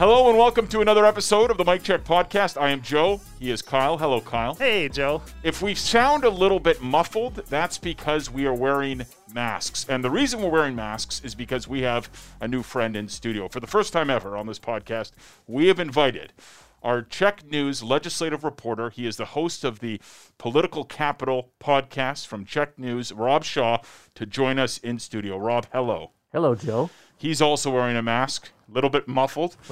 Hello and welcome to another episode of the Mike Check Podcast. I am Joe. He is Kyle. Hello, Kyle. Hey, Joe. If we sound a little bit muffled, that's because we are wearing masks. And the reason we're wearing masks is because we have a new friend in studio. For the first time ever on this podcast, we have invited our CHEK News legislative reporter. He is the host of the Political Capital podcast from CHEK News, Rob Shaw, to join us in studio. Rob, hello. Hello, Joe. He's also wearing a mask, a little bit muffled.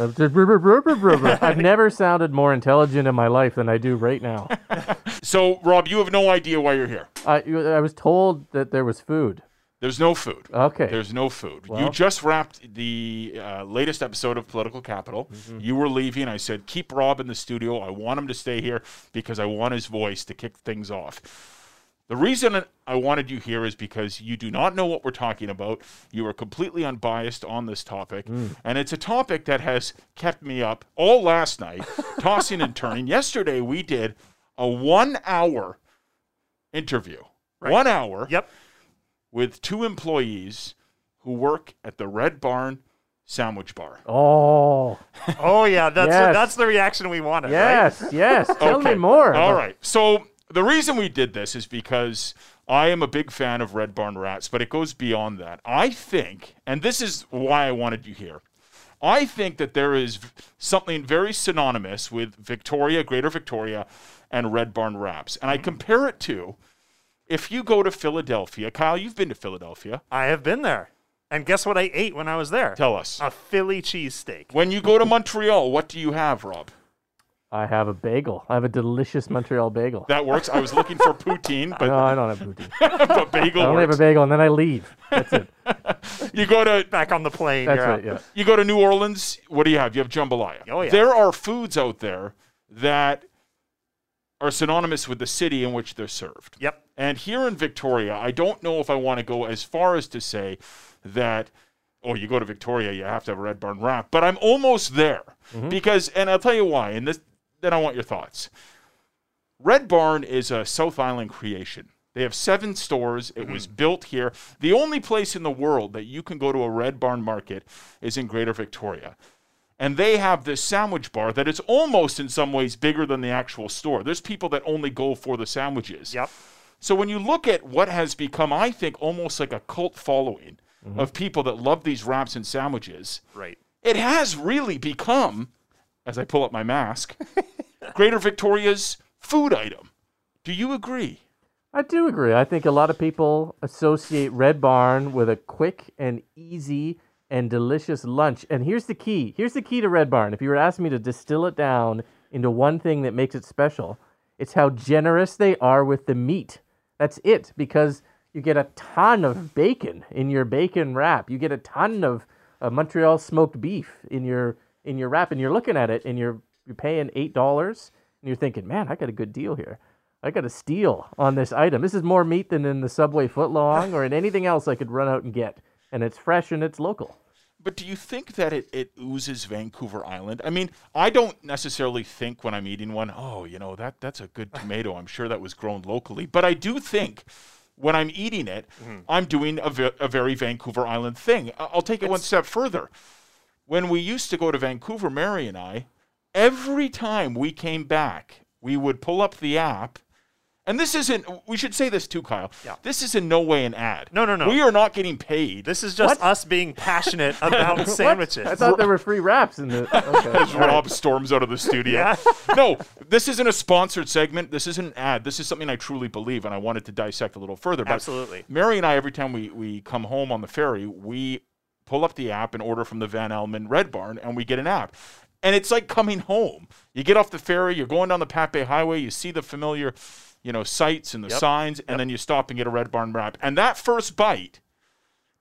I've never sounded more intelligent in my life than I do right now. So, Rob, you have no idea why you're here. I, I was told that there was food. There's no food. Okay. There's no food. you just wrapped the uh, latest episode of Political Capital. You were leaving. I said, keep Rob in the studio. I want him to stay here because I want his voice to kick things off. The reason I wanted you here is because you do not know what we're talking about. You are completely unbiased on this topic. Hmm. And it's a topic that has kept me up all last night, tossing and turning. Yesterday, we did a one hour interview. One hour Yep. with two employees who work at the Red Barn Sandwich Bar. Oh, Oh yeah, that's Yes. that's the reaction we wanted. Right? yes, yes. Tell Okay. me more. All right. So the reason we did this is because I am a big fan of Red Barn Wraps, but it goes beyond that. I think, and this is why I wanted you here. I think that there is something very synonymous with Victoria, Greater Victoria, and Red Barn Wraps. And I mm-hmm. compare it to if you go to Philadelphia. Kyle, you've been to Philadelphia. I have been there, and guess what I ate when I was there? Tell us. A Philly cheesesteak. When you go to Montreal, what do you have, Rob? I have a bagel. I have a delicious Montreal bagel. That works. I was looking for poutine, but, no, I don't have poutine. but bagel I only have a bagel, and then I leave. That's it. You go to Back on the plane. That's you're right. out. Yeah. you go to New Orleans. What do you have? You have jambalaya. Oh, yeah. There are foods out there that are synonymous with the city in which they're served. Yep. And here in Victoria, I don't know if I want to go as far as to say that, oh, you go to Victoria, you have to have a Red Barn wrap. But I'm almost there mm-hmm. because, and I'll tell you why. And this, then I want your thoughts. Red Barn is a South Island creation. They have seven stores. It was mm-hmm. built here. The only place in the world that you can go to a Red Barn market is in Greater Victoria. And they have this sandwich bar that is almost in some ways bigger than the actual store. There's people that only go for the sandwiches. Yep. So when you look at what has become, I think, almost like a cult following mm-hmm. of people that love these wraps and sandwiches, Right. it has really become, as I pull up my mask, Greater Victoria's food item. Do you agree? I do agree. I think a lot of people associate Red Barn with a quick and easy and delicious lunch. And here's the key. Here's the key to Red Barn. If you were asking me to distill it down into one thing that makes it special, it's how generous they are with the meat. That's it, because you get a ton of bacon in your bacon wrap. You get a ton of uh, Montreal smoked beef in your in your wrap, and you're looking at it, and you're you're paying eight dollars, and you're thinking, man, I got a good deal here. I got a steal on this item. This is more meat than in the Subway footlong or in anything else I could run out and get, and it's fresh and it's local. But do you think that it, it oozes Vancouver Island? I mean, I don't necessarily think when I'm eating one, oh, you know, that that's a good tomato. I'm sure that was grown locally. But I do think when I'm eating it, mm-hmm. I'm doing a, ve- a very Vancouver Island thing. I- I'll take it one step further. When we used to go to Vancouver, Mary and I, every time we came back, we would pull up the app. And this isn't, we should say this too, Kyle. Yeah. This is in no way an ad. No, no, no. We are not getting paid. This is just us being passionate about What? sandwiches. I thought there were free wraps in the. Okay. as Rob storms out of the studio. no, this isn't a sponsored segment. This isn't an ad. This is something I truly believe, and I wanted to dissect a little further. But Absolutely. Mary and I, every time we, we come home on the ferry, we pull up the app and order from the Vanalman Red Barn, and we get an app. And it's like coming home. You get off the ferry, you're going down the Bay Highway, you see the familiar, you know, sights and the Yep. signs, and then you stop and get a Red Barn wrap. And that first bite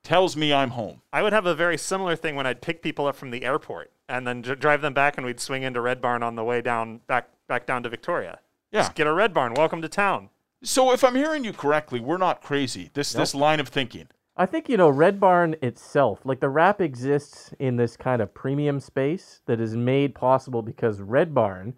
tells me I'm home. I would have a very similar thing when I'd pick people up from the airport and then dr- drive them back, and we'd swing into Red Barn on the way down back back down to Victoria. Yeah. Just get a Red Barn. Welcome to town. So if I'm hearing you correctly, we're not crazy. This this line of thinking. I think you know Red Barn itself, like the wrap exists in this kind of premium space that is made possible because Red Barn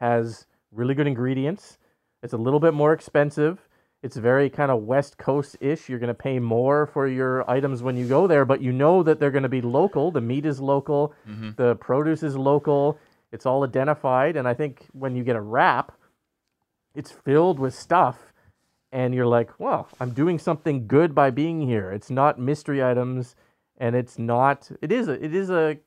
has really good ingredients. It's a little bit more expensive. It's very kind of West Coast ish. You're going to pay more for your items when you go there, but you know that they're going to be local. The meat is local, mm-hmm. the produce is local. It's all identified. And I think when you get a wrap, it's filled with stuff and you're like, well, I'm doing something good by being here. It's not mystery items, and it's not. It is a. It is a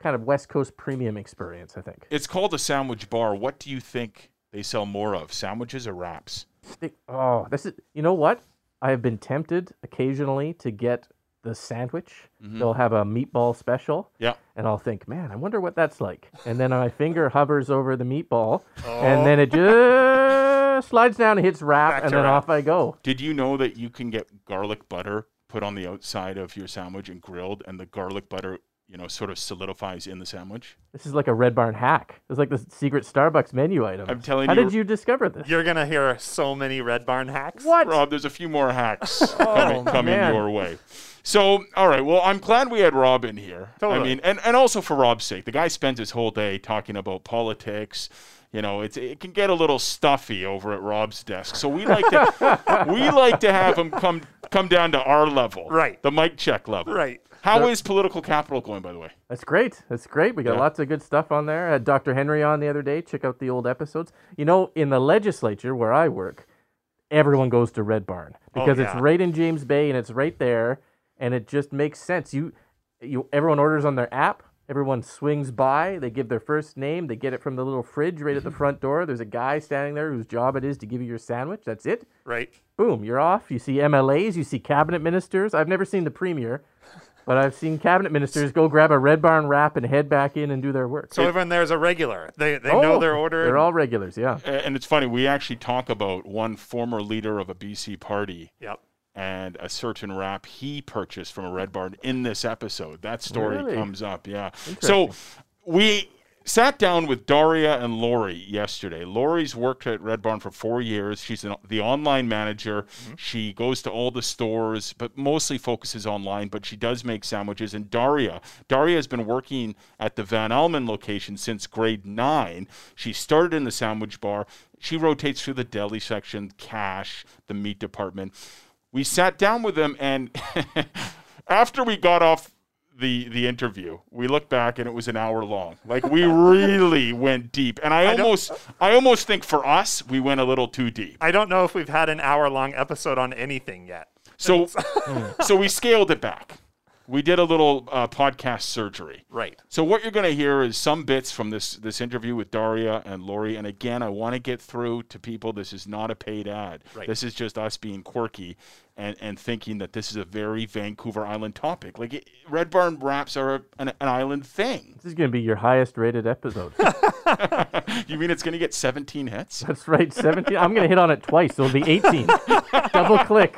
kind of West Coast premium experience. I think. It's called a sandwich bar. What do you think they sell more of, sandwiches or wraps? They- oh, this is. You know what? I have been tempted occasionally to get the sandwich. Mm-hmm. They'll have a meatball special, Yeah. and I'll think, man, I wonder what that's like. And then my finger hovers over the meatball, and oh. then it just slides down and hits wrap, Back and then wrap. off I go. Did you know that you can get garlic butter put on the outside of your sandwich and grilled, and the garlic butter, you know, sort of solidifies in the sandwich? This is like a Red Barn hack. It's like the secret Starbucks menu item. I'm telling How you- How did you discover this? You're gonna hear so many Red Barn hacks. What? Rob, there's a few more hacks coming, oh, coming man. your way. So, all right. Well, I'm glad we had Rob in here. I mean, and, and also for Rob's sake, the guy spends his whole day talking about politics. You know, it's it can get a little stuffy over at Rob's desk. So we like to we like to have him come come down to our level, Right. The mic check level, Right. How is political capital going, by the way? That's great. That's great. We got Yeah. lots of good stuff on there. I had Dr. Henry on the other day. Check out the old episodes. You know, in the legislature where I work, everyone goes to Red Barn oh, because it's yeah. right in James Bay and it's right there, and it just makes sense. You, you, everyone orders on their app. Everyone swings by. They give their first name. They get it from the little fridge right at the mm-hmm. front door. There's a guy standing there whose job it is to give you your sandwich. That's it. Right. boom, you're off. You see MLAs, you see cabinet ministers. I've never seen the premier, but I've seen cabinet ministers go grab a Red Barn wrap and head back in and do their work. So everyone there's a regular. They they Oh, know their order. They're all regulars, yeah. And it's funny, we actually talk about one former leader of a BC party Yep. And a certain wrap he purchased from a Red Barn in this episode. That story Really? comes up, yeah. So we sat down with Daria and Lori yesterday. Lori's worked at Red Barn for four years. She's an, the online manager. Mm-hmm. She goes to all the stores, but mostly focuses online. But she does make sandwiches. And Daria, Daria has been working at the Vanalman location since grade nine. She started in the sandwich bar. She rotates through the deli section, cash, the meat department we sat down with them and after we got off the the interview we looked back and it was an hour long. Like we really went deep. And i, don't- almost i almost think for us we went a little too deep. I don't know if we've had an hour long episode on anything yet. so so we scaled it back we did a little uh, podcast surgery Right. so what you're going to hear is some bits from this this interview with Daria and Lori. And again, I want to get through to people. This is not a paid ad. Right. This is just us being quirky and, and thinking that this is a very Vancouver Island topic. Like it, Red Barn wraps are a, an, an island thing. This is going to be your highest rated episode. You mean it's going to get 17 hits? That's right, 17. I'm going to hit on it twice, so it'll be 18. Double click.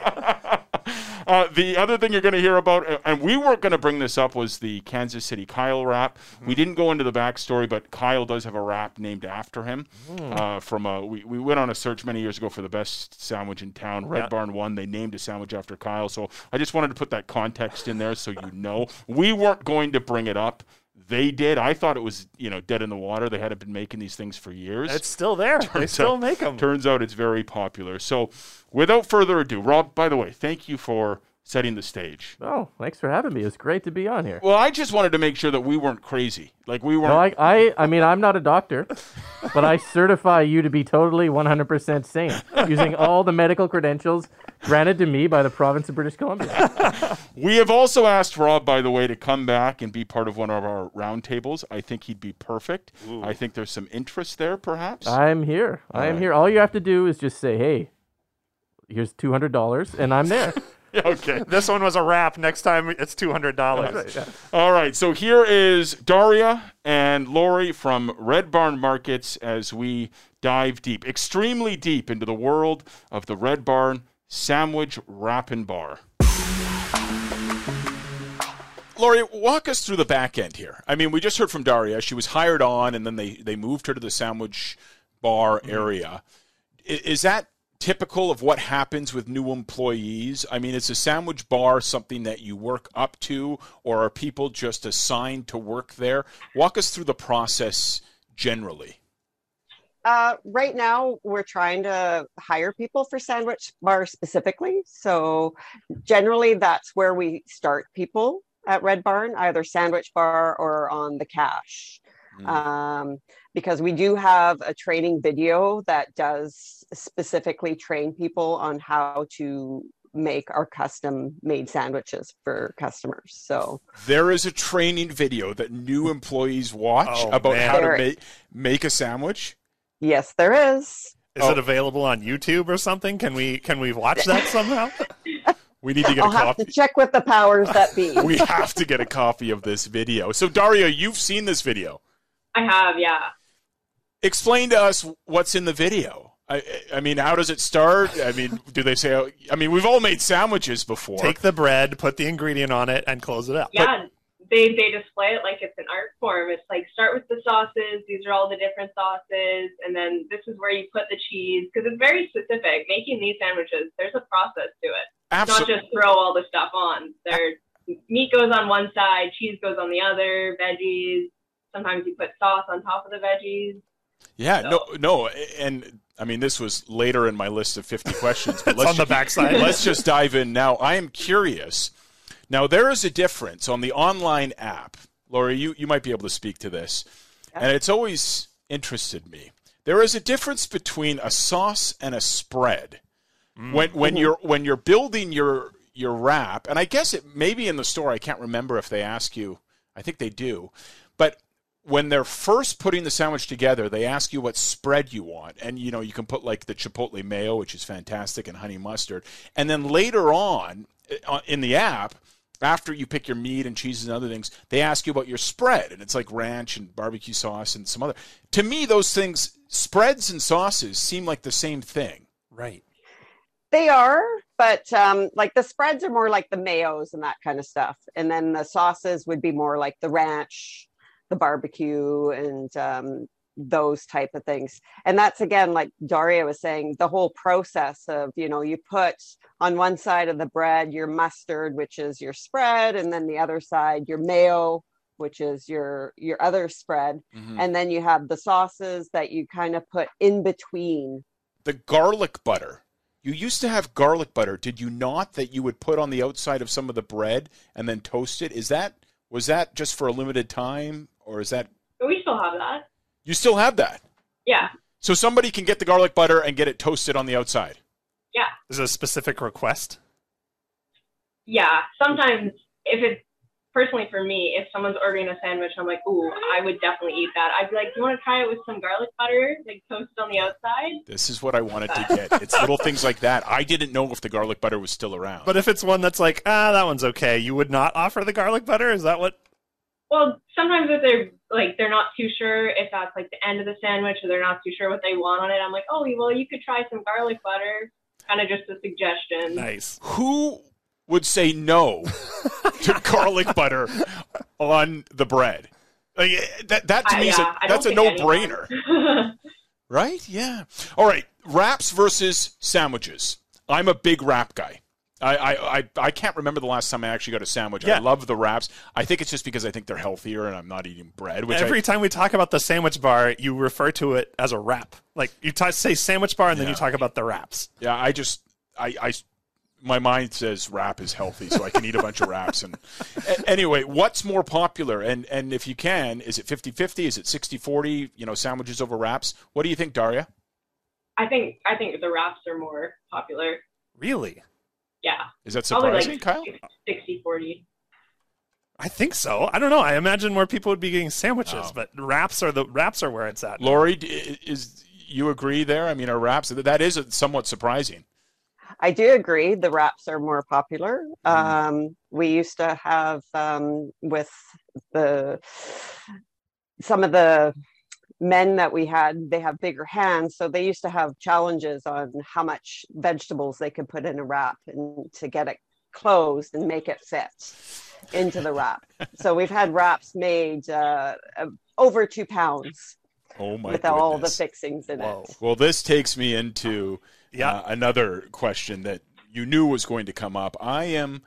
Uh, the other thing you're going to hear about, and we weren't going to bring this up, was the Kansas City Kyle wrap. We didn't go into the backstory, but Kyle does have a wrap named after him. Uh, from a, we, we went on a search many years ago for the best sandwich in town. Red Yeah. Barn won. They named a sandwich after Kyle. So I just wanted to put that context in there so you know. We weren't going to bring it up. They did. I thought it was, you know, dead in the water. They hadn't been making these things for years. It's still there. they still make them. Turns out it's very popular. So, without further ado, Rob, by the way, thank you for setting the stage. Oh, thanks for having me. It's great to be on here. Well, I just wanted to make sure that we weren't crazy. Like we weren't. No, I, I, I mean, I'm not a doctor, but I certify you to be totally 100% sane using all the medical credentials granted to me by the province of British Columbia. we have also asked Rob, by the way, to come back and be part of one of our roundtables. I think he'd be perfect. I think there's some interest there, perhaps. I'm here. I am right. here. All you have to do is just say, hey, here's $200, and I'm there. okay. This one was a wrap. Next time it's two hundred dollars. All right. So here is Daria and Lori from Red Barn Markets as we dive deep, extremely deep into the world of the Red Barn Sandwich wrap and Bar. Lori, walk us through the back end here. I mean, we just heard from Daria. She was hired on, and then they, they moved her to the sandwich bar mm-hmm. area. I- Is that typical of what happens with new employees? I mean, is a sandwich bar something that you work up to, or are people just assigned to work there? Walk us through the process generally. Uh, right now, we're trying to hire people for sandwich bar specifically. So generally, that's where we start people at Red Barn, either sandwich bar or on the cash. Mm. Um, because we do have a training video that does specifically train people on how to make our custom made sandwiches for customers. So There is a training video that new employees watch Oh, about man. how to make make a sandwich. yes, there is. Is Oh. it available on YouTube or something? Can we can we watch that somehow? We need to get I'll a have copy. to check with the powers that be. we have to get a copy of this video. So, Daria, you've seen this video. I have, yeah. Explain to us what's in the video. I, I mean, how does it start? I mean, do they say? I mean, we've all made sandwiches before. Take the bread, put the ingredient on it, and close it up. Yeah, they they display it like it's an art form. It's like start with the sauces. These are all the different sauces, and then this is where you put the cheese because it's very specific. Making these sandwiches, there's a process to it. Not just throw all the stuff on. There, meat goes on one side, cheese goes on the other, veggies. Sometimes you put sauce on top of the veggies. Yeah. No. No. And I mean, this was later in my list of fifty questions. But It's let's on the backside. let's just dive in now. I am curious. Now, there is a difference on the online app. Lori, you, you might be able to speak to this. And it's always interested me. There is a difference between a sauce and a spread. Mm. When when you're when you're building your your wrap, and I guess it maybe in the store, I can't remember if they ask you. I think they do. But when they're first putting the sandwich together, they ask you what spread you want, and you know you can put like the chipotle mayo, which is fantastic, and honey mustard, and then later on uh, in the app, after you pick your meat and cheeses and other things, they ask you about your spread, and it's like ranch and barbecue sauce and some other. To me, those things, spreads and sauces, seem like the same thing. Right. They are, but um, like the spreads are more like the mayos and that kind of stuff, and then the sauces would be more like the ranch, the barbecue, and um, those type of things. And that's again, like Daria was saying, the whole process of you know you put on one side of the bread your mustard, which is your spread, and then the other side your mayo, which is your your other spread, Mm-hmm. and then you have the sauces that you kind of put in between the garlic butter. You used to have garlic butter, did you not? That you would put on the outside of some of the bread and then toast it. Is that was that just for a limited time, or is that we still have that. you still have that? Yeah, So somebody can get the garlic butter and get it toasted on the outside. yeah, Is it a specific request? yeah. Sometimes if it's personally for me, if someone's ordering a sandwich, I'm like, ooh, I would definitely eat that. I'd be like, do you want to try it with some garlic butter, like toasted on the outside? This is what I wanted to get. It's little things like that. I didn't know if the garlic butter was still around. But if it's one that's like, ah, that one's okay, you would not offer the garlic butter? Is that what? Well, sometimes if they're like they're not too sure if that's like the end of the sandwich or they're not too sure what they want on it, I'm like, oh, well, you could try some garlic butter. Kind of just a suggestion. Nice. who would say no to garlic butter on the bread? Like, eh, that that to I- me is yeah, a, I that's a no think brainer. Right? Yeah. All right. Wraps versus sandwiches. I'm a big wrap guy. I, I, I, I can't remember the last time I actually got a sandwich. I love the wraps. I think it's just because I think they're healthier and I'm not eating bread. Which Every I, time we talk about the sandwich bar, you refer to it as a wrap. Like you t- say sandwich bar, and then you talk about the wraps. yeah, I just I, I my mind says wrap is healthy, so I can eat a bunch of wraps. And anyway, what's more popular? And and if you can, is it 50-50? Is it 60-40, You know, sandwiches over wraps. What do you think, Daria? I think I think the wraps are more popular. Really? Yeah, Is that probably surprising, like Kyle? 60 40. I think so. I don't know. I imagine more people would be getting sandwiches, Oh. but wraps are the wraps are where it's at. Lori, is you agree there? I mean, are wraps that is somewhat surprising. I do agree. The wraps are more popular. Um, we used to have um, with the some of the men that we had. They have bigger hands, so they used to have challenges on how much vegetables they could put in a wrap and to get it closed and make it fit into the wrap. so we've had wraps made uh, over two pounds Oh my with all the fixings in Whoa. it. Well, this takes me into Yeah. uh, another question that you knew was going to come up. I am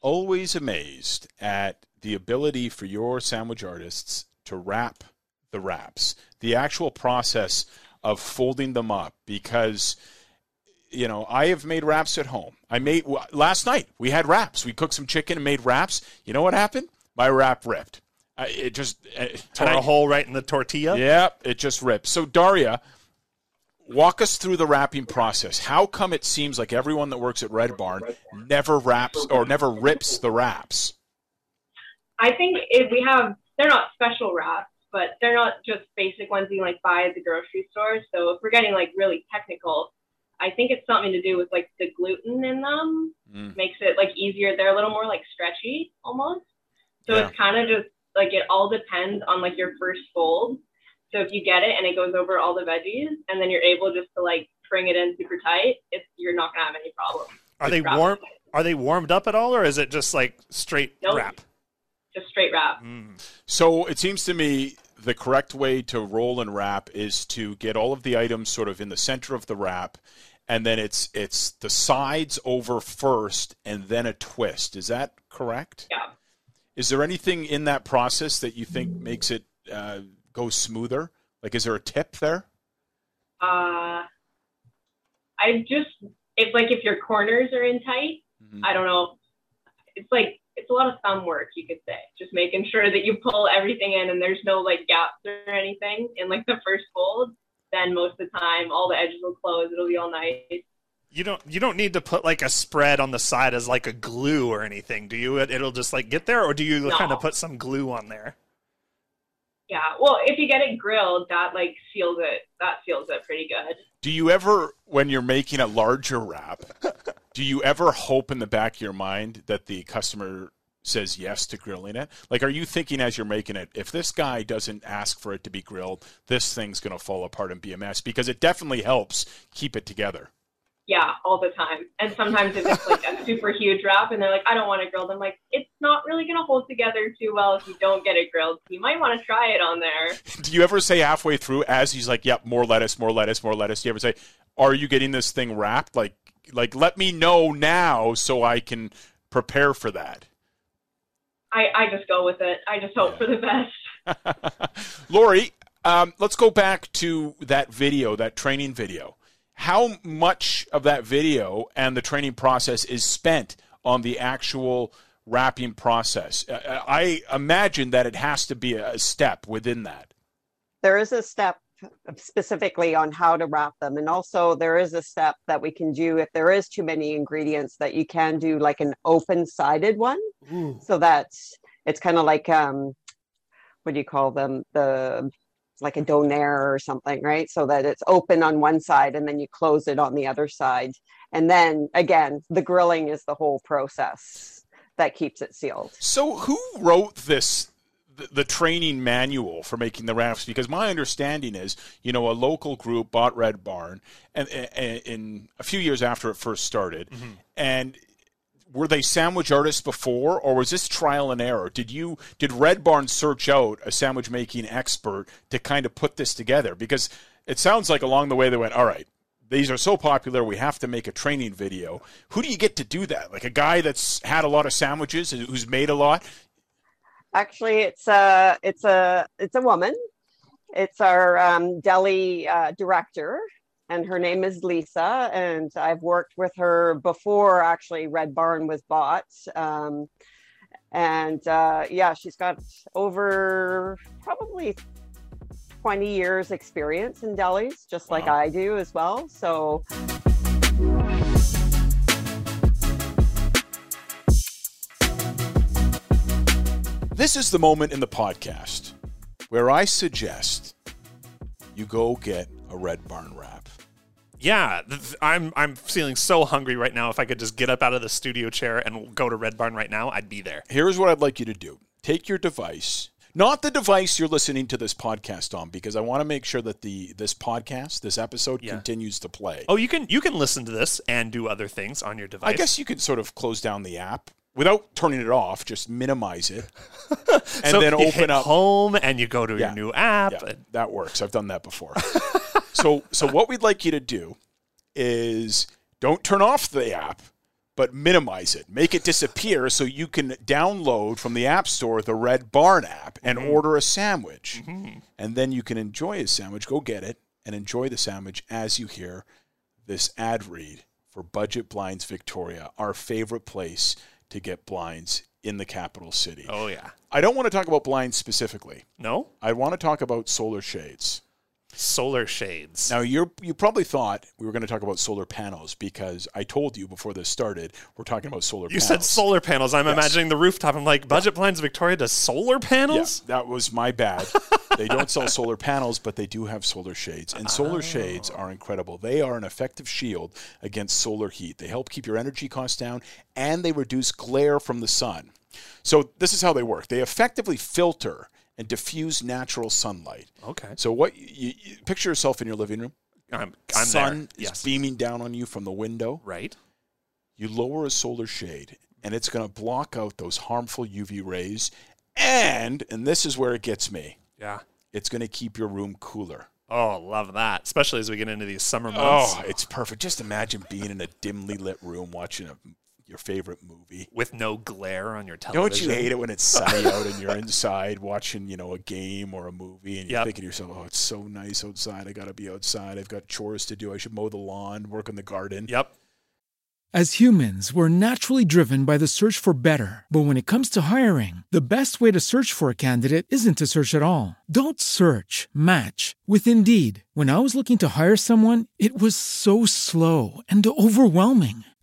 always amazed at the ability for your sandwich artists to wrap the wraps, the actual process of folding them up, because you know I have made wraps at home. I made last night. We had wraps. We cooked some chicken and made wraps. You know what happened? My wrap ripped. I, it just uh, Tore and I- a hole right in the tortilla. yeah, it just ripped. So Daria, walk us through the wrapping process. How come it seems like everyone that works at Red Barn never wraps or never rips the wraps? I think if we have, they're not special wraps, but they're not just basic ones you like buy at the grocery store. So if we're getting like really technical, I think it's something to do with like the gluten in them Mm. makes it like easier. They're a little more like stretchy almost. So Yeah. it's kind of just like it all depends on like your first fold. So if you get it and it goes over all the veggies and then you're able just to like bring it in super tight, it's you're not gonna have any problem. Are they Wrap. warm? Are they warmed up at all, or is it just like straight Nope. wrap? Just straight wrap. Mm. So it seems to me the correct way to roll and wrap is to get all of the items sort of in the center of the wrap, and then it's it's the sides over first, and then a twist. Is that correct? Yeah. Is there anything in that process that you think makes it uh, go smoother? Like, is there a tip there? Uh, I just it's like if your corners are in tight, Mhm. I don't know. It's like it's a lot of thumb work, you could say. Just making sure that you pull everything in and there's no like gaps or anything in like the first fold. Then most of the time, all the edges will close. It'll be all nice. You don't. You don't need to put like a spread on the side as like a glue or anything, do you? It, it'll just like get there, or do you No. kind of put some glue on there? Yeah. Well, if you get it grilled, that like seals it. That seals it pretty good. Do you ever, when you're making a larger wrap, do you ever hope in the back of your mind that the customer says yes to grilling it? Like, are you thinking as you're making it, if this guy doesn't ask for it to be grilled, this thing's going to fall apart and be a mess? Because it definitely helps keep it together. Yeah, all the time. And sometimes if it's like a super huge wrap and they're like, I don't want it grilled, I'm like, it's not really going to hold together too well if you don't get it grilled. You might want to try it on there. Do you ever say halfway through, as he's like, "Yep, more lettuce, more lettuce, more lettuce"? Do you ever say, "Are you getting this thing wrapped?" Like, like let me know now so I can prepare for that. I, I just go with it. I just hope for the best. Lori, um, let's go back to that video, that training video. How much of that video and the training process is spent on the actual wrapping process? Uh, I imagine that it has to be a step within that. there is a step specifically on how to wrap them and also there is a step that we can do if there is too many ingredients that you can do like an open sided one so that's it's kind of like um what do you call them the like a donair or something right? So that it's open on one side and then you close it on the other side. And then again the grilling is the whole process that keeps it sealed. So, who wrote this, the, the training manual for making the wraps? Because my understanding is, you know, a local group bought Red Barn, and, and in a few years after it first started, mm-hmm. and were they sandwich artists before, or was this trial and error? Did you did Red Barn search out a sandwich making expert to kind of put this together? Because it sounds like along the way they went, all right. These are so popular, we have to make a training video. Who do you get to do that? Like a guy that's had a lot of sandwiches, who's made a lot? Actually, it's a it's a it's a woman. It's our um, deli uh, director, and her name is Lisa. And I've worked with her before actually Red Barn was bought. Um, and uh, yeah, she's got over probably 20 years experience in delis, just like I do as well. So This is the moment in the podcast where I suggest you go get a Red Barn wrap. Yeah, th- I'm I'm feeling so hungry right now. If I could just get up out of the studio chair and go to Red Barn right now, I'd be there. Here's what I'd like you to do take your device. Not the device you're listening to this podcast on, because I want to make sure that the this podcast, this episode, Yeah. continues to play. Oh, you can you can listen to this and do other things on your device. I guess you could sort of close down the app without turning it off. Just minimize it, and So then you open up home and you go to Yeah. your new app. Yeah, and- that works. I've done that before. so, so what we'd like you to do is don't turn off the app, but minimize it. Make it disappear so you can download from the App Store the Red Barn app and mm-hmm. order a sandwich. Mm-hmm. And then you can enjoy a sandwich. Go get it and enjoy the sandwich as you hear this ad read for Budget Blinds Victoria, our favorite place to get blinds in the capital city. Oh yeah. I don't want to talk about blinds specifically. No I want to talk about solar shades. Solar shades. Now, you're you probably thought we were going to talk about solar panels because I told you before this started we're talking about solar. Panels. You panels. said solar panels. I'm Yes. imagining the rooftop. I'm like, Budget Blinds Victoria does solar Yeah, panels. that was my bad. they don't sell solar panels, but they do have solar shades, and solar shades Oh. are incredible. They are an effective shield against solar heat. They help keep your energy costs down, and they reduce glare from the sun. So this is how they work. They effectively filter and diffuse natural sunlight. Okay. So what you, you picture yourself in your living room. I'm I'm sun there. is Yes. beaming down on you from the window. right. You lower a solar shade, and it's going to block out those harmful UV rays. And and this is where it gets me. Yeah. It's going to keep your room cooler. Oh, love that. Especially as we get into these summer oh, months Oh, it's perfect. Just imagine being in a dimly lit room watching a, your favorite movie. with no glare on your television. Don't you hate it when it's sunny out and you're inside watching, you know, a game or a movie and you're Yep. thinking to yourself, "Oh, it's so nice outside. I got to be outside. I've got chores to do. I should mow the lawn, work in the garden." Yep. As humans, we're naturally driven by the search for better. But when it comes to hiring, the best way to search for a candidate isn't to search at all. Don't search, match with Indeed. When I was looking to hire someone, it was so slow and overwhelming.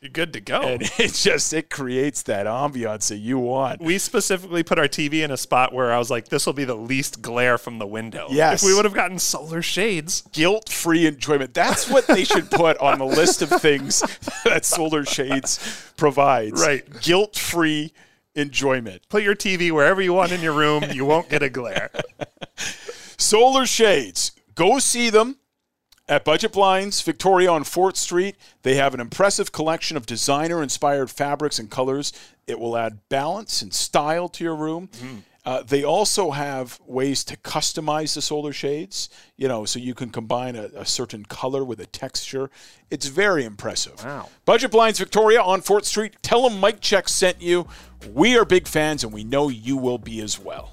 You're good to go. and it just it creates that ambiance that you want. we specifically put our TV in a spot where I was like, this will be the least glare from the window. Yes. If we would have gotten solar shades, Guilt-free enjoyment. That's what they should put on the list of things that Solar Shades provides. Right. Guilt-free enjoyment. put your TV wherever you want in your room. You won't get a glare. Solar Shades. Go see them at Budget Blinds, Victoria on 4th Street. They have an impressive collection of designer inspired fabrics and colors. It will add balance and style to your room. Uh, they also have ways to customize the solar shades, you know, so you can combine a, a certain color with a texture. It's very impressive. Wow. Budget Blinds Victoria on 4th Street. Tell them Mike Check sent you. We are big fans and we know you will be as well.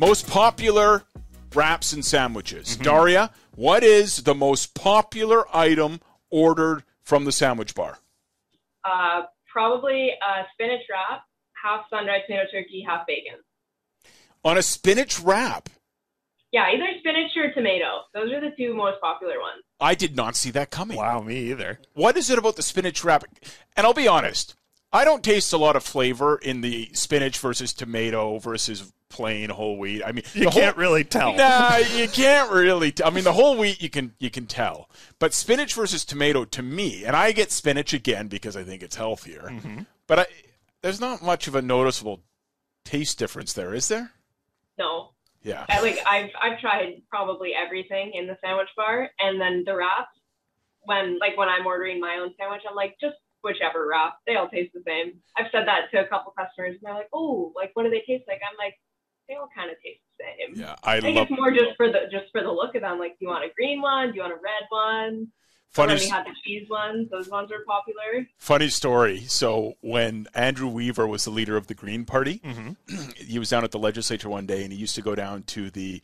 Most popular wraps and sandwiches. Daria, what is the most popular item ordered from the sandwich bar? Uh, probably a spinach wrap, half sun-dried tomato turkey, half bacon. On a spinach wrap. Yeah, either spinach or tomato. Those are the two most popular ones. I did not see that coming. Wow, me either. What is it about the spinach wrap? And I'll be honest, I don't taste a lot of flavor in the spinach versus tomato versus plain whole wheat. I mean, You can't really tell. Nah, you can't really. T- I mean, the whole wheat you can you can tell, but spinach versus tomato to me, and I get spinach again because I think it's healthier. Mm-hmm. But I, there's not much of a noticeable taste difference there, is there? No, Yeah. I, like I've I've tried probably everything in the sandwich bar, and then the wraps. When like when I'm ordering my own sandwich, I'm like just whichever wrap. They all taste the same. I've said that to a couple customers, and they're like, "Oh, like what do they taste like?" I'm like, they all kind of taste the same. Yeah, I I think love. it's more just for the just for the look of them. Like, do you want a green one? Do you want a red one? Funny, we had the cheese ones, those ones are popular. funny story. So when Andrew Weaver was the leader of the Green Party, mm-hmm. he was down at the legislature one day, and he used to go down to the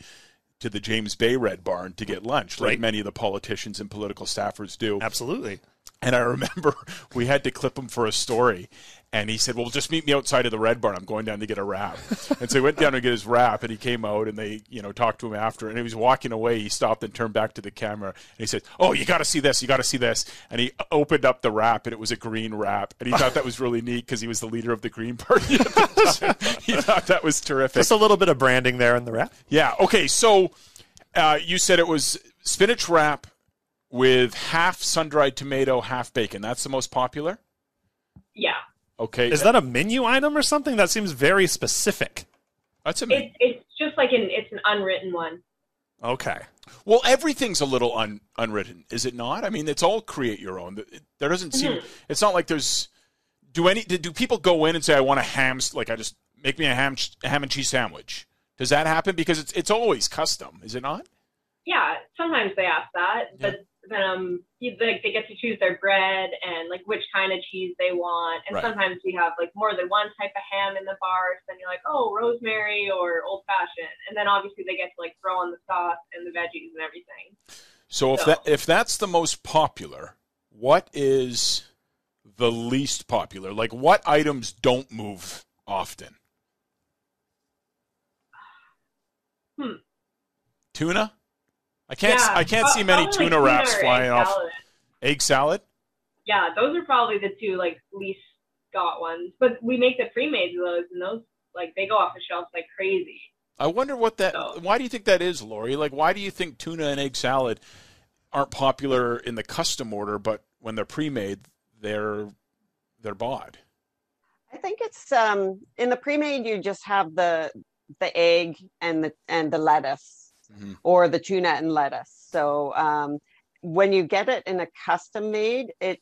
to the James Bay Red Barn to get lunch, like Right. many of the politicians and political staffers do. Absolutely. And I remember we had to clip him for a story. And he said, Well, just meet me outside of the Red Barn. I'm going down to get a wrap. and so he went down to get his wrap and he came out and they, you know, talked to him after. And he was walking away. He stopped and turned back to the camera and he said, Oh, you got to see this. You got to see this. And he opened up the wrap and it was a green wrap. And he thought that was really neat because he was the leader of the Green Party at the time. he thought that was terrific. Just a little bit of branding there in the wrap. Yeah. Okay. So uh, you said it was spinach wrap with half sun dried tomato, half bacon. That's the most popular. Yeah, Okay. Is that a menu item or something? That seems very specific. That's a it's it's just like an it's an unwritten one. Okay. well. Everything's a little un, unwritten, is it not? I mean, it's all create your own. There doesn't seem. Mm-hmm. It's not like there's. Do any? Do people go in and say, "I want a ham"? Like, I just make me a ham a ham and cheese sandwich. Does that happen? Because it's it's always custom, is it not? Yeah, sometimes they ask that, but then um, like they get to choose their bread and like which kind of cheese they want, and Right. sometimes we have like more than one type of ham in the bar. So then you're like, oh, rosemary or old fashioned, and then obviously they get to like throw on the sauce and the veggies and everything. So if So- that if that's the most popular, what is the least popular? Like what items don't move often? Hmm. Tuna? I can't yeah, I can't pro- see many probably, like, tuna wraps egg flying off. salad. Egg salad? Yeah, those are probably the two like least got ones. But we make the pre-made of those, and those like they go off the shelves like crazy. I wonder what that So- why do you think that is, Lori? Like why do you think tuna and egg salad aren't popular in the custom order, but when they're pre-made, they're they're bought? I think it's um in the pre-made you just have the the egg and the and the lettuce Mhm. or the tuna and lettuce. So um when you get it in a custom made, it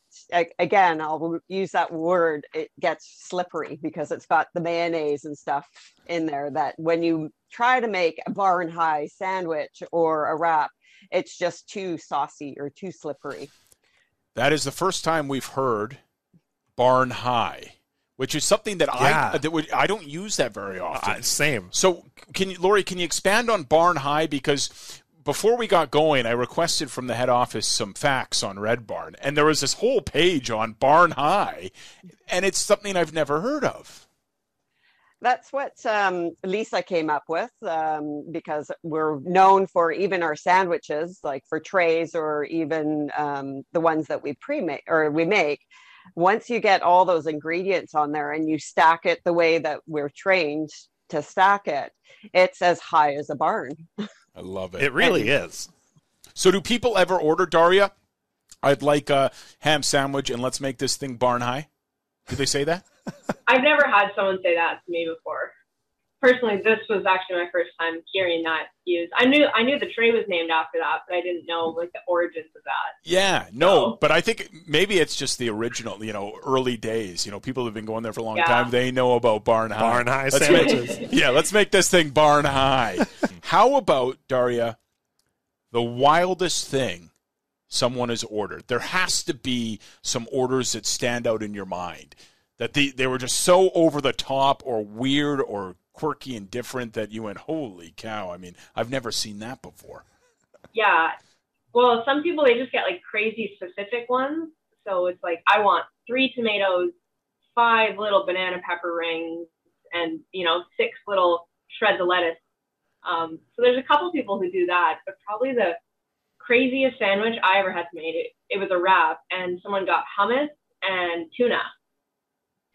again I'll use that word. It gets slippery because it's got the mayonnaise and stuff in there. That when you try to make a barn high sandwich or a wrap, it's just too saucy or too slippery. That is the first time we've heard barn high, which is something that Yeah. I that would, I don't use that very often. Uh, same. so can you, Lori, can you expand on barn high because before we got going, I requested from the head office some facts on Red Barn, and there was this whole page on barn high, and it's something I've never heard of. That's what um, Lisa came up with um, because we're known for even our sandwiches, like for trays or even um, the ones that we pre-make or we make. Once you get all those ingredients on there and you stack it the way that we're trained to stack it, it's as high as a barn. I love it. It really is. So, do people ever order Daria? I'd like a ham sandwich, and let's make this thing barn high. Did they say that? I've never had someone say that to me before. Personally, this was actually my first time hearing that used. I knew I knew the tray was named after that, but I didn't know like the origins of that. Yeah, no, No. but I think maybe it's just the original, you know, early days. You know, people have been going there for a long Yeah. time. They know about barn high. Barn high Let's make- sandwiches. yeah, let's make this thing barn high. How about Daria? The wildest thing someone has ordered. There has to be some orders that stand out in your mind that they, they were just so over the top or weird or quirky and different that you went, holy cow? I mean, I've never seen that before. Yeah. Well, some people they just get like crazy specific ones. So it's like I want three tomatoes, five little banana pepper rings, and you know six little shreds of lettuce. Um, so there's a couple people who do that, but probably the craziest sandwich I ever had to make it. It was a wrap, and someone got hummus and tuna,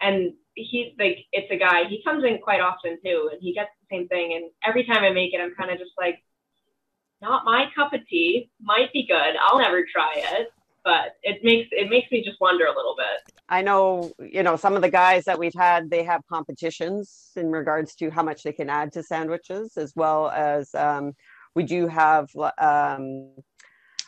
and he's like, it's a guy. He comes in quite often too, and he gets the same thing. And every time I make it, I'm kind of just like, not my cup of tea. Might be good. I'll never try it, but it makes it makes me just wonder a little bit. I know, you know, some of the guys that we've had, they have competitions in regards to how much they can add to sandwiches, as well as um, we do have um,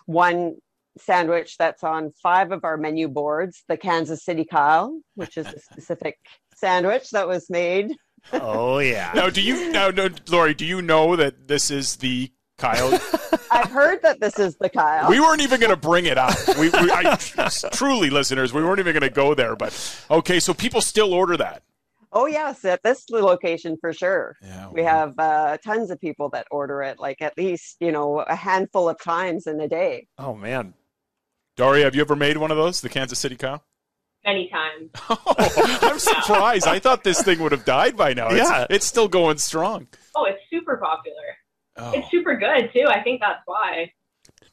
one sandwich that's on five of our menu boards, the Kansas City Kyle, which is a specific sandwich that was made. Oh yeah. Now, do you now, no, Lori? Do you know that this is the Kyle? I've heard that this is the Kyle. we weren't even going to bring it up. We, we I, truly, listeners, we weren't even going to go there. But okay, so people still order that. Oh yes, at this location for sure. Yeah, We have uh, tons of people that order it, like at least you know a handful of times in a day. Oh man. Daria, have you ever made one of those, the Kansas City Kyle? Many times. Oh, I'm surprised. I thought this thing would have died by now. Yeah. it's still going strong. Oh, it's super popular. Oh, It's super good too. I think that's why.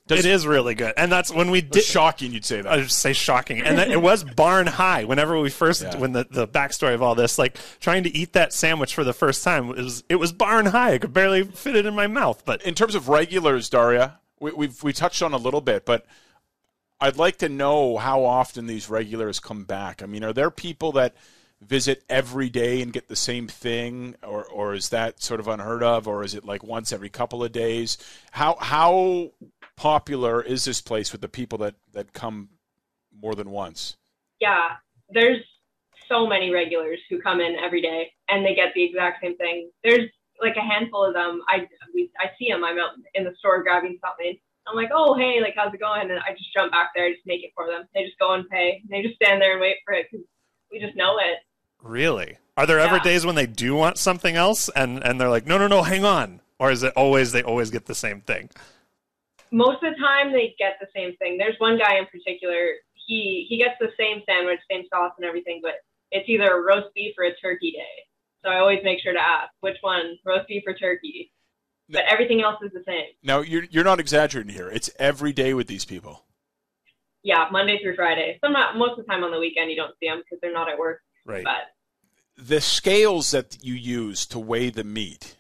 Does- it is really good, and that's when we it's did. shocking you'd say that. I would say shocking, and then it was barn high. Whenever we first, Yeah. when the, the backstory of all this, like trying to eat that sandwich for the first time, it was it was barn high. I could barely fit it in my mouth, but in terms of regulars, Daria, we, we've we touched on a little bit, but I'd like to know how often these regulars come back. I mean, are there people that visit every day and get the same thing, or or is that sort of unheard of, or is it like once every couple of days? How how popular is this place with the people that that come more than once? Yeah, there's so many regulars who come in every day and they get the exact same thing. There's like a handful of them. I we, I see them. I'm out in the store grabbing something. I'm like, oh hey, like how's it going? And I just jump back there, I just make it for them. They just go and pay. They just stand there and wait for it because we just know it. really, are there ever days when they do want something else, and and they're like, no, no, no, hang on, or is it always they always get the same thing? most of the time they get the same thing. There's one guy in particular. He he gets the same sandwich, same sauce and everything, but it's either a roast beef or a turkey day. So I always make sure to ask which one, roast beef or turkey. But everything else is the same. Now you're you're not exaggerating here. It's every day with these people. Yeah, Monday through Friday. Some not most of the time on the weekend you don't see them because they're not at work. Right. But the scales that you use to weigh the meat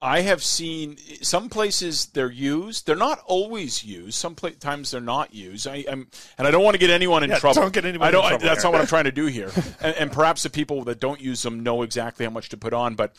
i have seen some places they're used they're not always used some pla- times they're not used I, am and i don't want to get anyone in Yeah, trouble don't get anyone. I don't, in trouble that's here. not what i'm trying to do here and, and perhaps the people that don't use them know exactly how much to put on but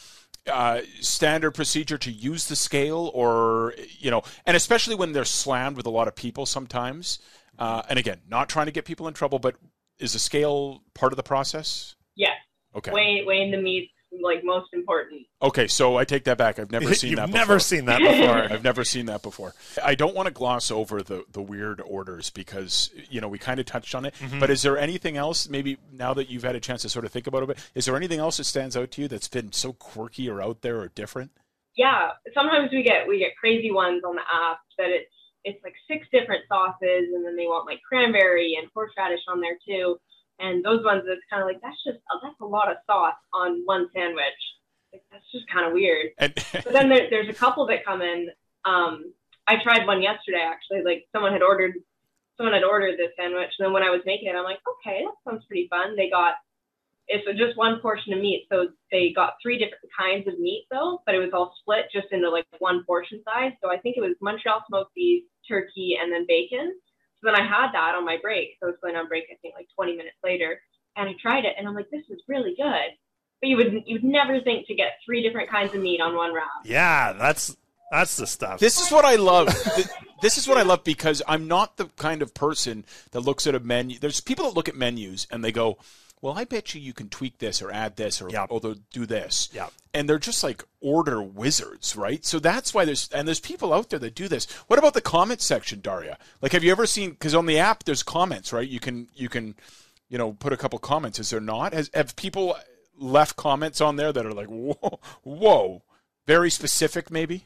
uh, standard procedure to use the scale or you know and especially when they're slammed with a lot of people sometimes. Uh, and again not trying to get people in trouble but is the scale part of the process? Yes, okay. Weighing weighing the meat's like most important. Okay, so I take that back. I've never seen You've that. never seen that before. I've never seen that before. I don't want to gloss over the the weird orders because you know we kind of touched on it. Mm-hmm. But is there anything else? Maybe now that you've had a chance to sort of think about it, is there anything else that stands out to you that's been so quirky or out there or different? yeah, sometimes we get we get crazy ones on the app that it's it's like six different sauces, and then they want like cranberry and horseradish on there too. And those ones, it's kind of like that's just oh, that's a lot of sauce on one sandwich. Like that's just kind of weird. And But then there, there's a couple that come in. Um, I tried one yesterday actually. Like someone had ordered someone had ordered this sandwich, and then when I was making it, I'm like, okay, that sounds pretty fun. They got it's just one portion of meat, so they got three different kinds of meat though, but it was all split just into like one portion size. So I think it was Montreal smoked beef, turkey, and then bacon. So then I had that on my break. So I was going on break, I think like 20 minutes later, and I tried it, and I'm like, this is really good. But you would you would never think to get three different kinds of meat on one wrap. Yeah, that's that's the stuff. This is what I love. This is what I love because I'm not the kind of person that looks at a menu. There's people that look at menus and they go, "Well, I bet you you can tweak this or add this or Yep. or do this." Yep. And they're just like order wizards, right? So that's why there's and there's people out there that do this. What about the comment section, Daria? Like, have you ever seen? Because on the app, there's comments, right? You can you can, you know, put a couple comments. Is there not? Has have people left comments on there that are like, whoa, whoa, very specific, maybe?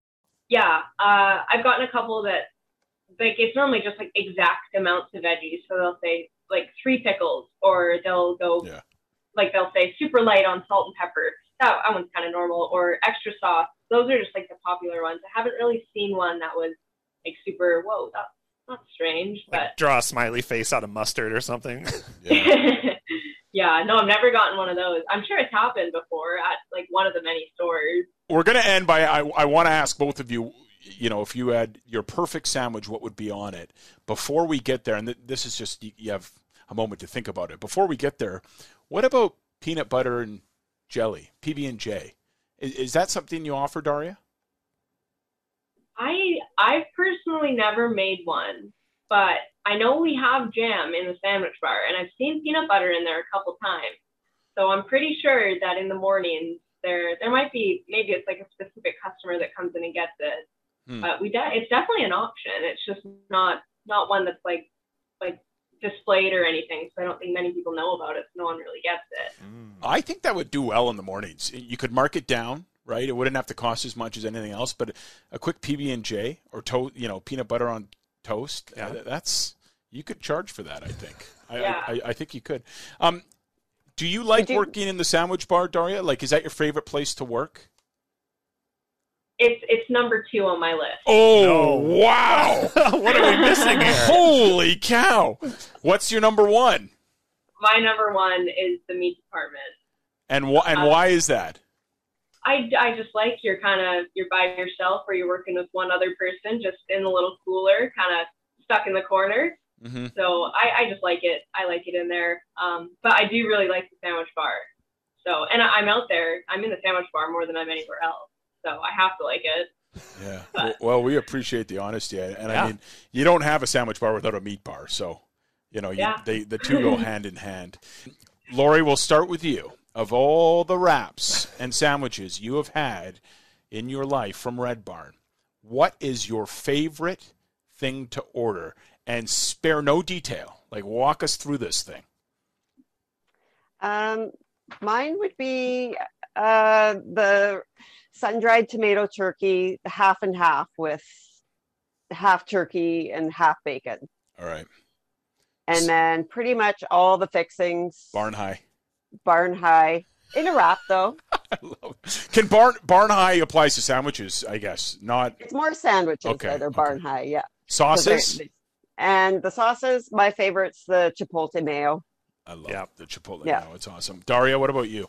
Yeah, uh, I've gotten a couple that like it's normally just like exact amounts of veggies. So they'll say like three pickles, or they'll go Yeah. like they'll say super light on salt and pepper. That, that one's kind of normal, or extra sauce. Those are just like the popular ones. I haven't really seen one that was like super. Whoa, that's not strange, but Like draw a smiley face out of mustard or something. yeah, no, I've never gotten one of those. I'm sure it's happened before at like one of the many stores. We're going to end by I, I want to ask both of you, you know, if you had your perfect sandwich, what would be on it? Before we get there, and th- this is just, you, you have a moment to think about it. Before we get there, what about peanut butter and jelly, PB&J? Is, is that something you offer, Daria? I I've personally never made one, but I know we have jam in the sandwich bar, and I've seen peanut butter in there a couple times. So I'm pretty sure that in the mornings there there might be maybe it's like a specific customer that comes in and gets it. Hmm. But we de- it's definitely an option. It's just not not one that's like like displayed or anything. So I don't think many people know about it. So no one really gets it. I think that would do well in the mornings. You could mark it down, right? It wouldn't have to cost as much as anything else, but a quick PB and J or to- you know, peanut butter on toast. Yeah. uh, that's you could charge for that. I think. I, Yeah. I, I, I think you could. Um, do you like Would you- working in the sandwich bar, Daria? Like, is that your favorite place to work? It's it's number two on my list. Oh No. wow! what are we missing here? Holy cow! What's your number one? My number one is the meat department. And wh- and Uh, why is that? I, I just like you're kind of you're by yourself or you're working with one other person just in a little cooler kind of stuck in the corner. Hmm so I, I just like it. I like it in there. Um, but i do really like the sandwich bar. So and I, i'm out there. I'm in the sandwich bar more than i'm anywhere else. So i have to like it. Yeah. Well, well, we appreciate the honesty, and I mean, you don't have a sandwich bar without a meat bar, so you know, you, Yeah. they the two go hand in hand. Lori, we'll start with you. Of all the wraps and sandwiches you have had in your life from Red Barn, what is your favorite thing to order? And spare no detail. Like, walk us through this thing. Um, mine would be uh, the sun-dried tomato turkey, the half and half with half turkey and half bacon, All right, and then pretty much all the fixings. Barn High. Barn high in a wrap though. I love it. Can Barn Barn High applies to sandwiches? I guess not It's more sandwiches Okay, that are barn high, yeah. sauces. So they're- And the sauces, my favorite's the chipotle mayo. I love Yeah. the Chipotle. Yeah. now. It's awesome. Daria, what about you?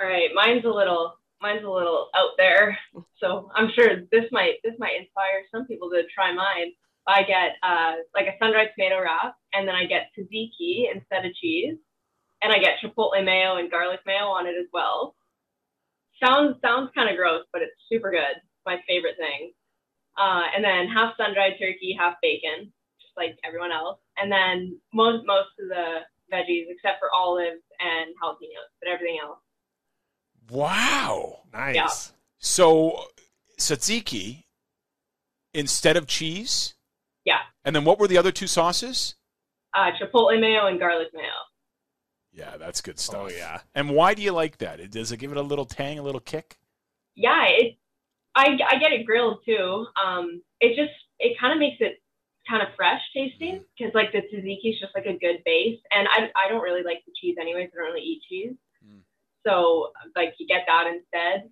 all right mine's a little mine's a little out there so i'm sure this might this might inspire some people to try mine i get uh, like a sun-dried tomato wrap and then i get tzatziki instead of cheese and i get chipotle mayo and garlic mayo on it as well sounds sounds kind of gross but it's super good it's my favorite thing uh, and then half sun-dried turkey half bacon just like everyone else and then most most of the veggies except for olives and jalapenos but everything else Wow. Nice. Yeah. So tzatziki instead of cheese, Yeah. and then what were the other two sauces? Uh, chipotle mayo and garlic mayo. Yeah, that's good stuff. Oh yeah. And why do you like that? Does it give it a little tang, a little kick? Yeah, it. I, I get it grilled too. Um, it just it kind of makes it kind of fresh tasting because like the tzatziki is just like a good base, and I I don't really like the cheese anyways. I don't really eat cheese, Mm. So like you get that instead.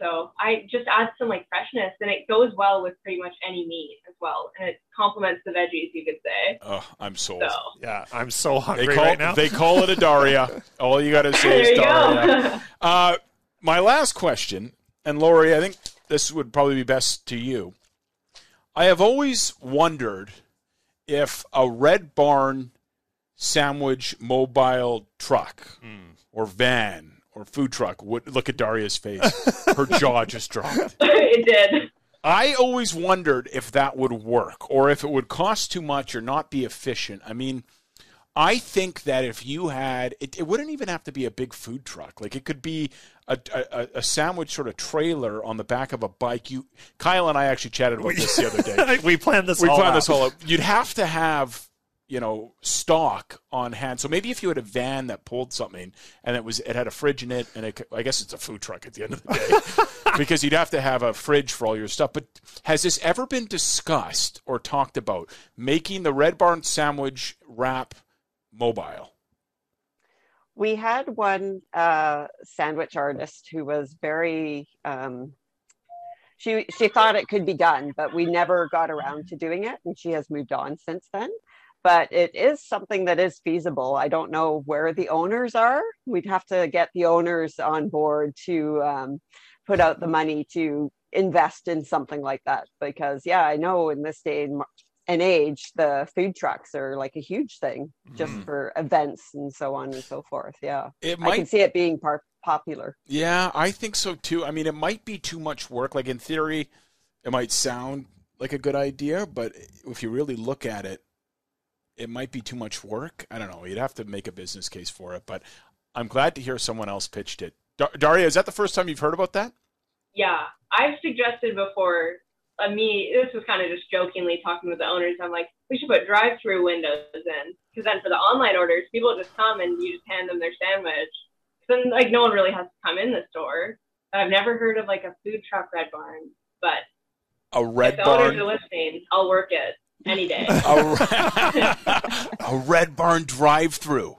So I just add some like freshness, and it goes well with pretty much any meat as well, and it complements the veggies, you could say. Oh, I'm sold. So Yeah, I'm so They hungry call right now. they call it a Daria. All you got to say is Daria. Uh, my last question, and Lori, I think this would probably be best to you. I have always wondered if a Red Barn sandwich mobile truck or van or food truck would look at Daria's face. Her jaw just dropped. it did. I always wondered if that would work or if it would cost too much or not be efficient. I mean, I think that if you had, it, it wouldn't even have to be a big food truck. Like it could be a, a, a sandwich sort of trailer on the back of a bike. You, Kyle and I actually chatted about this the other day. we planned this. we all planned out. this all out. You'd have to have, you know, stock on hand. So maybe if you had a van that pulled something and it was, it had a fridge in it, and it, I guess it's a food truck at the end of the day, because you'd have to have a fridge for all your stuff. But has this ever been discussed or talked about making the Red Barn sandwich wrap mobile? we had one uh, sandwich artist who was very um, she she thought it could be done but we never got around to doing it and she has moved on since then but it is something that is feasible i don't know where the owners are we'd have to get the owners on board to um, put out the money to invest in something like that because yeah i know in this day and age, the food trucks are like a huge thing just Mm-hmm. for events and so on and so forth. Yeah. It I can see it being par- popular. Yeah, I think so too. I mean, it might be too much work. Like in theory, it might sound like a good idea, but if you really look at it, it might be too much work. I don't know. You'd have to make a business case for it, but I'm glad to hear someone else pitched it. Dar- Daria, is that the first time you've heard about that? Yeah, I've suggested before. Uh, me, this was kind of just jokingly talking with the owners. I'm like, we should put drive-through windows in, because then for the online orders, people just come and you just hand them their sandwich. Then like no one really has to come in the store. I've never heard of like a food truck red barn, but A red if the owners are listening, I'll work it any day. a, a red barn drive-through.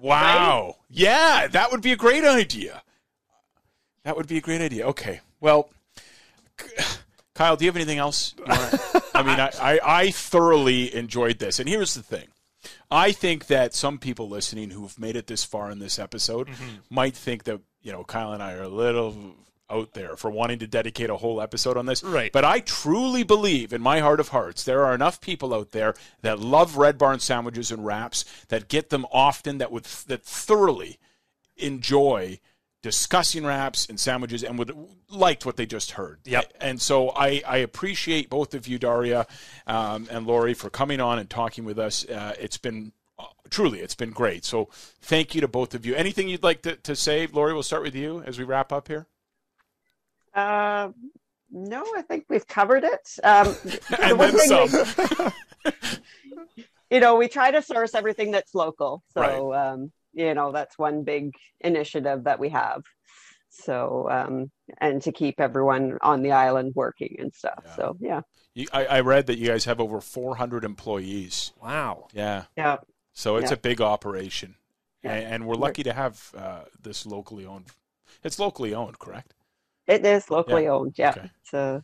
Wow. Yeah, that would be a great idea. That would be a great idea. Okay. Well, Kyle, do you have anything else? wanna- I mean, I, I, I thoroughly enjoyed this. And here's the thing I think that some people listening who've made it this far in this episode mm-hmm. might think that, you know, Kyle and I are a little out there for wanting to dedicate a whole episode on this. Right. But I truly believe in my heart of hearts there are enough people out there that love Red Barn sandwiches and wraps that get them often that would that thoroughly enjoy discussing wraps and sandwiches and would liked what they just heard. Yep. And so I, I appreciate both of you, Daria um, and Lori, for coming on and talking with us. Uh, it's been uh, truly, it's been great. So thank you to both of you. Anything you'd like to, to say, Lori? We'll start with you as we wrap up here. Uh, no, I think we've covered it. Um, And one then thing we- you know, we try to source everything that's local. So, Right. um, you know, that's one big initiative that we have. So, um, and to keep everyone on the island working and stuff. Yeah. So, yeah, You, I, I read that you guys have over 400 employees. Wow. Yeah. yeah, So it's Yeah. a big operation. Yeah. And, and we're lucky to have uh, this locally owned. It's locally owned, correct? It is locally owned. Yeah, Okay. it's a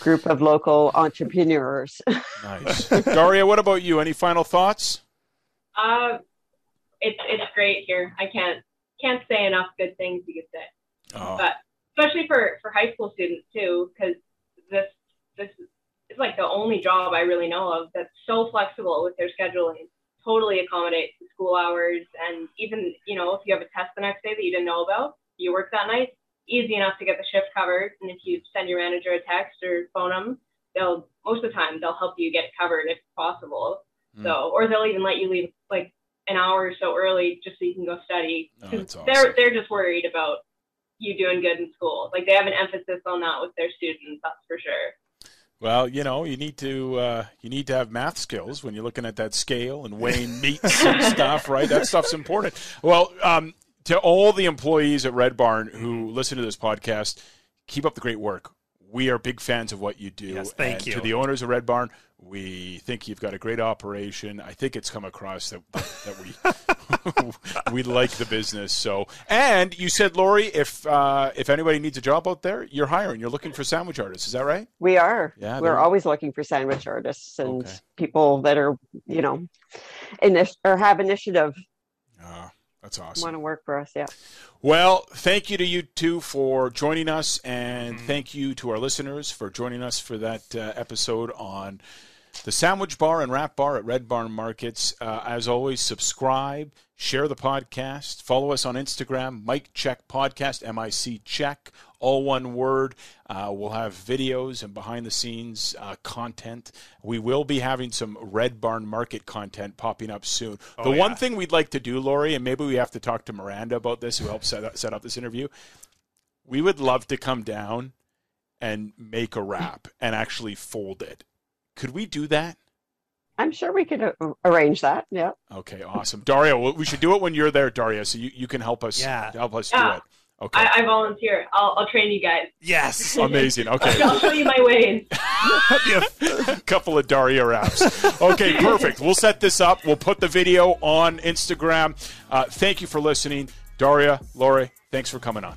group of local entrepreneurs. Nice. Daria, what about you? Any final thoughts? Uh, it's it's great here. I can't can't say enough good things you could say. Oh, but especially for for high school students too, because this this is like the only job I really know of that's so flexible with their scheduling. Totally accommodates the school hours, and even you know if you have a test the next day that you didn't know about, you work that night. Easy enough to get the shift covered, and if you send your manager a text or phone them, they'll most of the time they'll help you get it covered if possible. Mm. So, or they'll even let you leave like an hour or so early just so you can go study. Oh, awesome. They're they're just worried about you doing good in school. Like they have an emphasis on that with their students. That's for sure. Well, you know, you need to uh, you need to have math skills when you're looking at that scale and weighing meats and stuff, right? That stuff's important. Well, um, to all the employees at Red Barn who listen to this podcast, keep up the great work. We are big fans of what you do. Yes, thank And you. To the owners of Red Barn, we think you've got a great operation. I think it's come across that that, that we we like the business. So, and you said, Lori, if uh, if anybody needs a job out there, you're hiring. You're looking for sandwich artists. Is that right? We are. Yeah, We're there- always looking for sandwich artists and Okay. people that are, you know, init- or have initiative, Uh, that's awesome. want to work for us. Yeah. Well, thank you to you two for joining us, and thank you to our listeners for joining us for that uh, episode on the Sandwich Bar and Wrap Bar at Red Barn Markets. Uh, as always, subscribe, share the podcast, follow us on Instagram, Mic Check Podcast, M I C Check, all one word. Uh, we'll have videos and behind the scenes uh, content. We will be having some Red Barn Market content popping up soon. the one thing we'd like to do, Lori, and maybe we have to talk to Miranda about this, who helped set up, set up this interview. We would love to come down and make a wrap and actually fold it. Could we do that? I'm sure we could uh, arrange that. Yeah. Okay, awesome. Daria, well, we should do it when you're there, Daria, so you, you can help us Yeah. help us do it. Okay. I, I volunteer. I'll, I'll train you guys. Yes. Amazing. Okay. I'll show you my ways. a couple of Daria wraps. Okay, perfect. We'll set this up. We'll put the video on Instagram. Uh, thank you for listening. Daria, Lori, thanks for coming on.